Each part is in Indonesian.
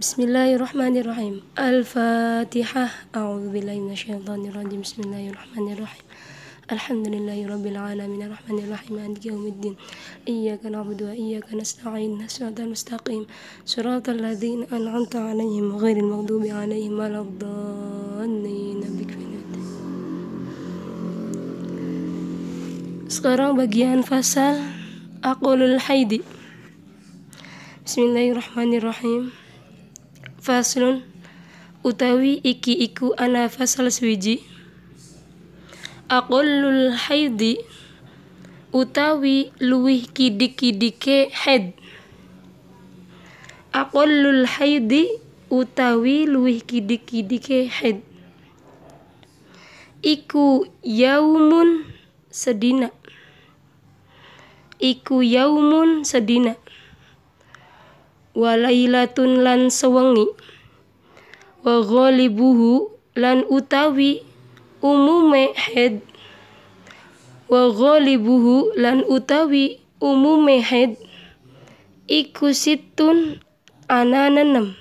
بسم الله الرحمن الرحيم الفاتحة أعوذ بالله من الشيطان الرجيم بسم الله الرحمن الرحيم الحمد لله رب العالمين الرحمن الرحيم مالك يوم الدين إياك نعبد وإياك نستعين صراط المستقيم صراط الذين أنعمت عليهم غير المغضوب عليهم ولا الضالين بك Sekarang bagian fasal Aqulul Haidi. Bismillahirrahmanirrahim. Faslun. Utawi iki iku ana fasal swiji aqallul haidi utawi luwih kidik-kidike haid. Aqallul haidi utawi luwih kidik-kidike haid. Iku yaumun sedina. Iku yaumun sedina walailatun lan sewengi wa ghalibuhu lan utawi umume head wa ghalibuhu lan utawi umume head iku situn ananenem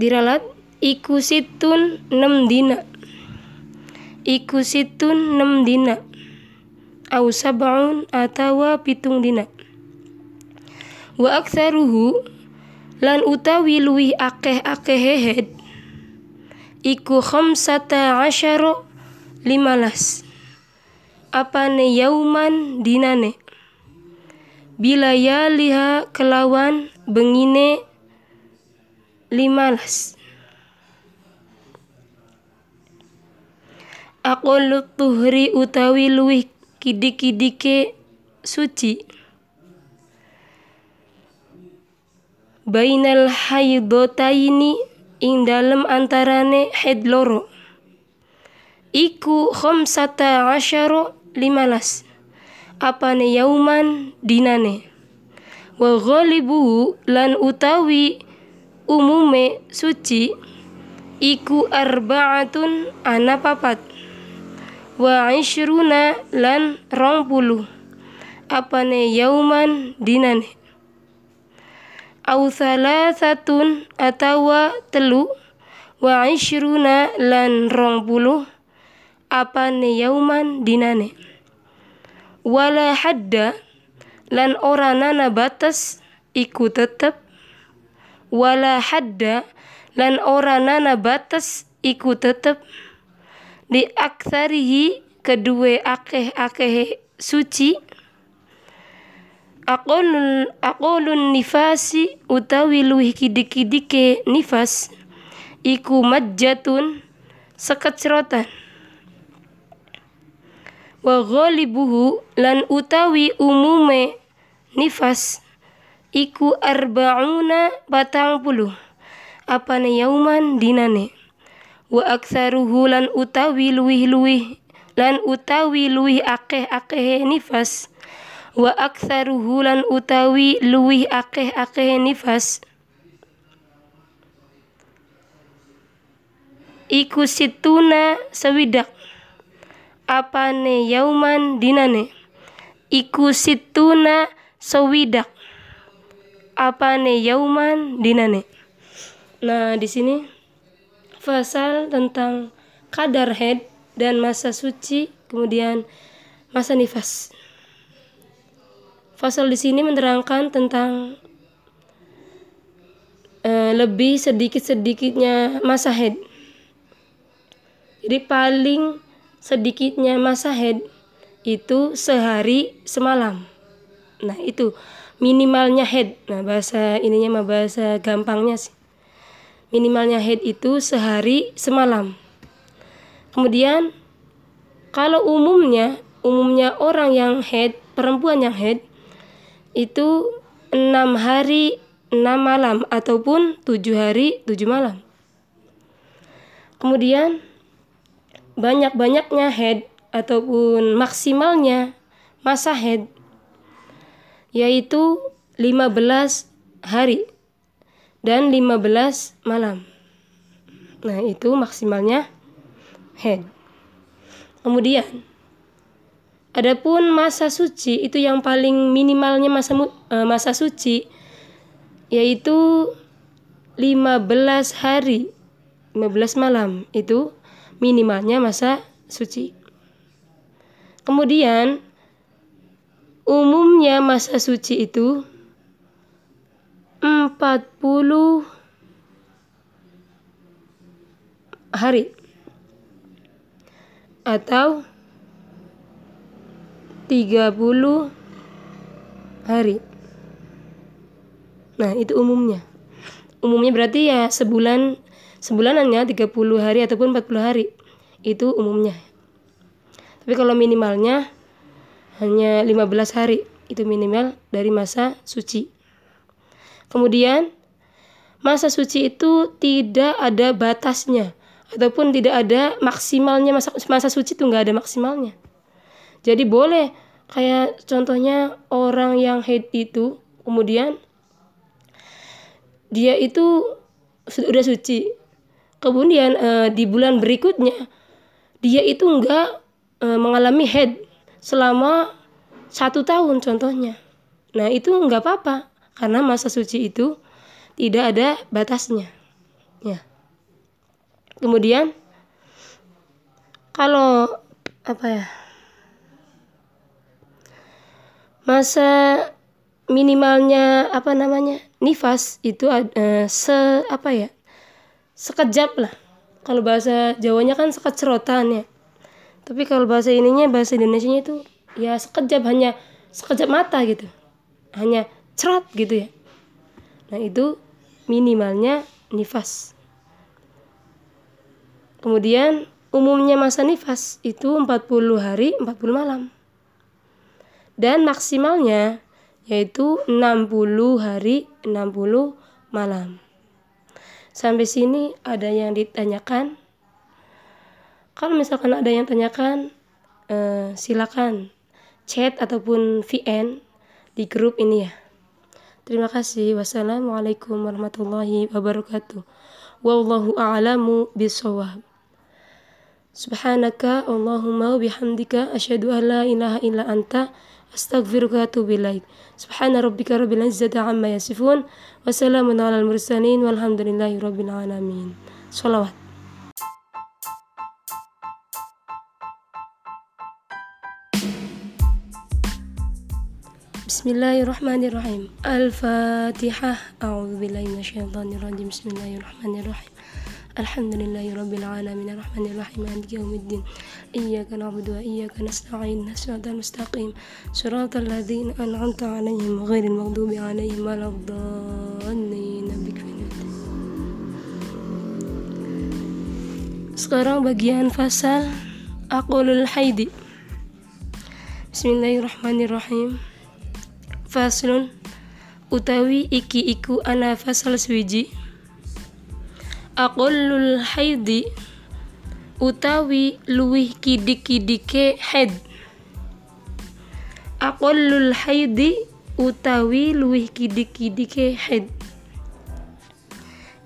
diralat iku situn nem dina. Iku situn nem dina au sab'un atawa pitung dina. Wa aktsaruhu lan utawi luwi akeh akeh head iku khamsata asyara limalas. Apane yauman dinane? Bila ya liha kelawan bengine limalas. Aku tuhri utawi luwih kidik-kidike suci. Bainal haidotaini ing dalem antarane haid loro. Iku khamsata asyara limalas. Apane yauman dinane. Wa ghalibu lan utawi umume suci iku arbaatun ana papat wa ishruna lan rong puluh apane yauman dinane? Au salasatun atawa telu. Wa ishruna lan rong puluh apane yauman dinane? Wala hadda lan ora nana batas iku tetep. Wala hadda lan ora nana batas iku tetep di aksarihi kedua akeh-akeh suci Aqolun aqolun nifasi utawi luwih kidik-kidike nifas iku majjatun sekecrotan. Wa ghalibuhu lan utawi umume nifas iku arba'una batang puluh apane yauman dinane wa aktsaruhu lan utawi luwih-luwih lan utawi luwih akeh-akeh nifas. Wa aktsaruhu lan utawi luwih akeh-akeh nifas. Iku situna sewidak. Apane yauman dinane? Iku situna sewidak. Apane yauman dinane? Nah di sini fasal tentang kadar head dan masa suci, kemudian masa nifas. Fasal di sini menerangkan tentang uh, lebih sedikit-sedikitnya masa head. Jadi paling sedikitnya masa head itu sehari semalam. Nah, itu minimalnya head. Nah, bahasa ininya mah bahasa gampangnya sih minimalnya head itu sehari semalam. Kemudian kalau umumnya umumnya orang yang head perempuan yang head itu enam hari enam malam ataupun tujuh hari tujuh malam. Kemudian banyak-banyaknya head ataupun maksimalnya masa head yaitu 15 hari dan 15 malam. Nah, itu maksimalnya head. Kemudian Adapun masa suci itu yang paling minimalnya masa uh, masa suci yaitu 15 hari 15 malam itu minimalnya masa suci. Kemudian umumnya masa suci itu 40 hari atau 30 hari. Nah, itu umumnya. Umumnya berarti ya sebulan sebulanannya 30 hari ataupun 40 hari. Itu umumnya. Tapi kalau minimalnya hanya 15 hari. Itu minimal dari masa suci. Kemudian masa suci itu tidak ada batasnya ataupun tidak ada maksimalnya masa masa suci itu nggak ada maksimalnya. Jadi boleh kayak contohnya orang yang haid itu kemudian dia itu sudah suci. Kemudian e, di bulan berikutnya dia itu enggak e, mengalami haid selama satu tahun contohnya. Nah itu enggak apa-apa karena masa suci itu tidak ada batasnya. Ya. Kemudian kalau apa ya? masa minimalnya apa namanya nifas itu uh, se apa ya sekejap lah kalau bahasa Jawanya kan sekecerotan ya tapi kalau bahasa ininya bahasa Indonesia itu ya sekejap hanya sekejap mata gitu hanya cerat gitu ya nah itu minimalnya nifas kemudian umumnya masa nifas itu 40 hari 40 malam dan maksimalnya yaitu 60 hari 60 malam. Sampai sini ada yang ditanyakan? Kalau misalkan ada yang tanyakan, eh, silakan chat ataupun VN di grup ini ya. Terima kasih. Wassalamualaikum warahmatullahi wabarakatuh. Wallahu a'lamu bisawab. Subhanaka Allahumma bihamdika asyhadu an la ilaha illa anta astaghfiruka wa atubu ilaik. Subhana rabbika rabbil izzati amma yasifun wa salamun alal mursalin walhamdulillahi rabbil alamin. Salawat. بسم الله الرحمن الرحيم الفاتحة أعوذ بالله من الشيطان الرجيم بسم الله الرحمن الرحيم الحمد لله رب العالمين الرحمن الرحيم مالك يوم الدين إياك نعبد وإياك نستعين صراط المستقيم صراط الذين أنعمت عليهم غير المغضوب عليهم ولا الضالين sekarang bagian fasal akulul haidi. Bismillahirrahmanirrahim. Faslun Utawi iki iku ana fasal swiji aqallul haidi utawi luwih kidik-kidike haid. Aqallul haidi utawi luwih kidik-kidike haid.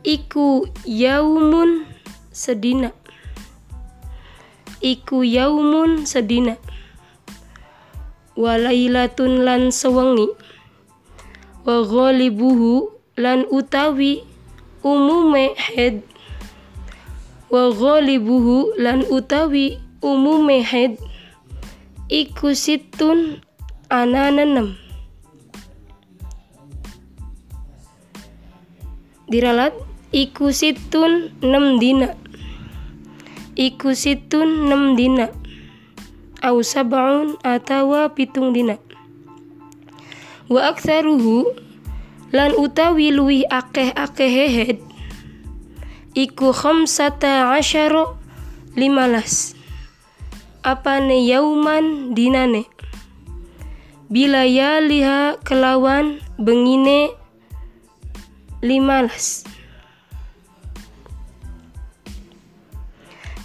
Iku yaumun sedina. Iku yaumun sedina walailatun lan sewengi wa ghalibuhu lan utawi umume head wa ghalibuhu lan utawi umume head iku situn ananenem. Diralat iku situn nem dina iku situn nem dina au sab'un atawa pitung dina. Wa aktsaruhu lan utawi luwih akeh-akeh head iku khamsata asyara limalas. Apane yauman dinane? Bila ya liha kelawan bengine limalas.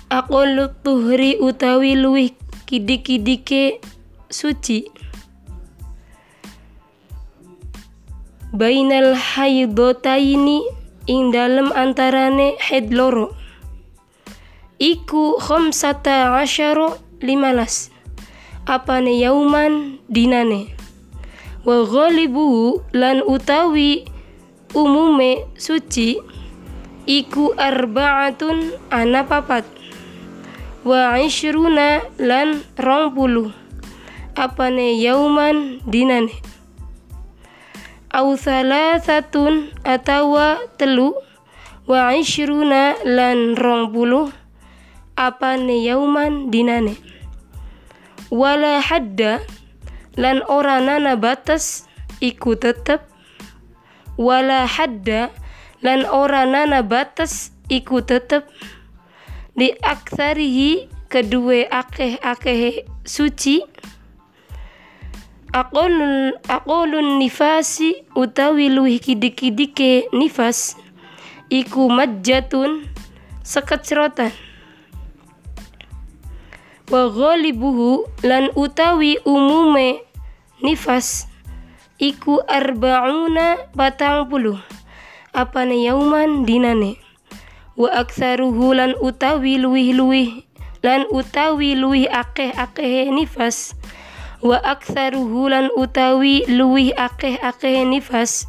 Aku tuhri utawi luwih kidik-kidike suci. Bainal haidotaini ing dalem antarane haid loro. Iku khamsata asyara limalas. Apane yauman dinane. Wa ghalibu lan utawi umume suci. Iku arba'atun ana papat wa ishruna lan rong puluh apane yauman dinane? Au satun atawa telu. Wa ishruna lan rong puluh apane yauman dinane? Wala hadda lan ora nana batas iku tetep. Wala hadda lan ora nana batas iku tetep di aksarihi kedua akeh-akeh suci aqolun aqolun nifasi utawi luwih kidik-kidike nifas iku majjatun sekecrotan wa ghalibuhu lan utawi umume nifas iku arba'una batang puluh. Apane yauman dinane wa aktsaruhu lan utawi luwih-luwih lan utawi luwih akeh-akeh nifas. Wa aktsaruhu lan utawi luwih akeh-akeh nifas.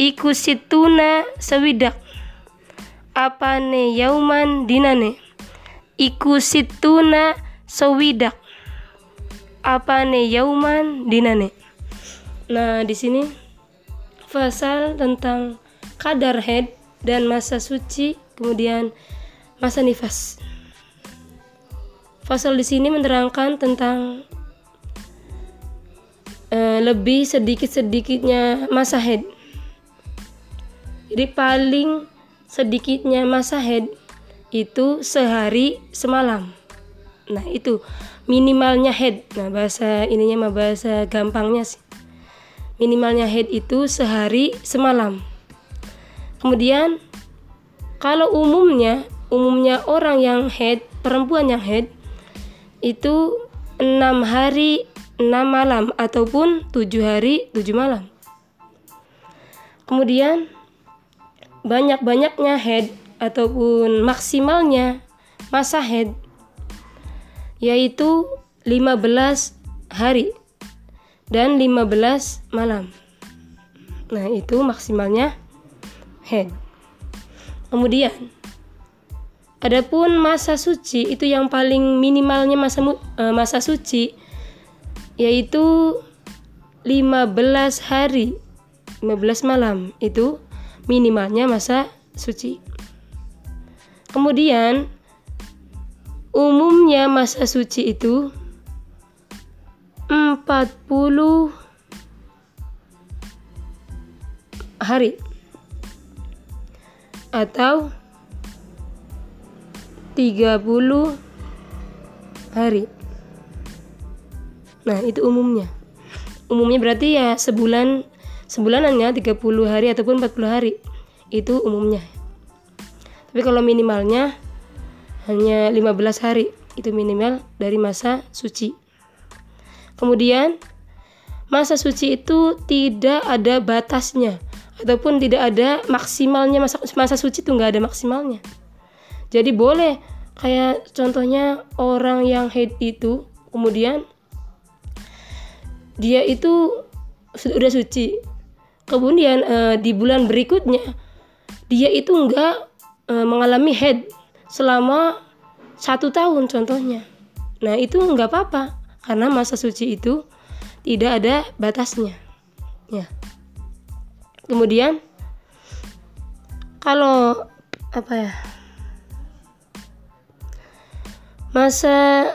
Iku situna sewidak. Apane yauman dinane? Iku situna sewidak. Apane yauman dinane? Nah, di sini pasal tentang kadar head dan masa suci, kemudian masa nifas. Pasal di sini menerangkan tentang uh, lebih sedikit-sedikitnya masa head. Jadi paling sedikitnya masa head itu sehari semalam. Nah, itu minimalnya head. Nah, bahasa ininya mah bahasa gampangnya sih minimalnya head itu sehari semalam. Kemudian kalau umumnya umumnya orang yang head perempuan yang head itu enam hari enam malam ataupun tujuh hari tujuh malam. Kemudian banyak-banyaknya head ataupun maksimalnya masa head yaitu 15 hari dan 15 malam. Nah, itu maksimalnya head. Kemudian adapun masa suci itu yang paling minimalnya masa uh, masa suci yaitu 15 hari 15 malam itu minimalnya masa suci. Kemudian umumnya masa suci itu 40 hari atau 30 hari. Nah, itu umumnya. Umumnya berarti ya sebulan sebulanannya 30 hari ataupun 40 hari. Itu umumnya. Tapi kalau minimalnya hanya 15 hari, itu minimal dari masa suci. Kemudian masa suci itu tidak ada batasnya ataupun tidak ada maksimalnya. Masa masa suci itu nggak ada maksimalnya. Jadi boleh kayak contohnya orang yang haid itu kemudian dia itu sudah suci. Kemudian e, di bulan berikutnya dia itu enggak e, mengalami head selama satu tahun contohnya. Nah itu enggak apa-apa karena masa suci itu tidak ada batasnya. Ya. Kemudian kalau apa ya? Masa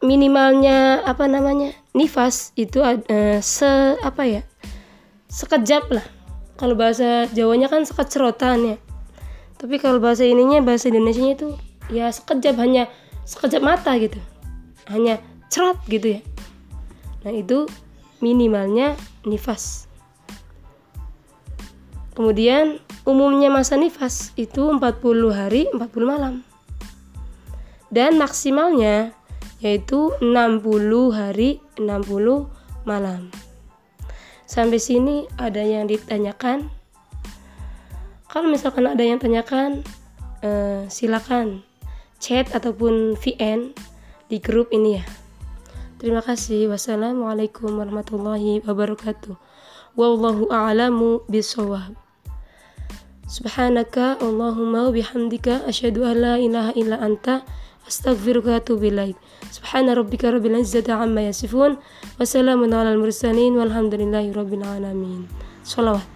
minimalnya apa namanya? nifas itu uh, se apa ya? sekejap lah. Kalau bahasa Jawanya kan sekecerotan ya. Tapi kalau bahasa ininya bahasa Indonesia itu ya sekejap hanya sekejap mata gitu. Hanya cerat gitu ya. Nah itu minimalnya nifas. Kemudian umumnya masa nifas itu 40 hari 40 malam. Dan maksimalnya yaitu 60 hari 60 malam. Sampai sini ada yang ditanyakan? Kalau misalkan ada yang tanyakan eh, silakan chat ataupun VN di grup ini ya. Terima kasih. Wassalamualaikum warahmatullahi wabarakatuh. Wallahu a'lamu bisawab. Subhanaka Allahumma bihamdika asyhadu an la ilaha illa anta astaghfiruka wa atubu ilaik. Subhana rabbika rabbil izzati amma yasifun wa salamun alal mursalin walhamdulillahi rabbil alamin. Shalawat.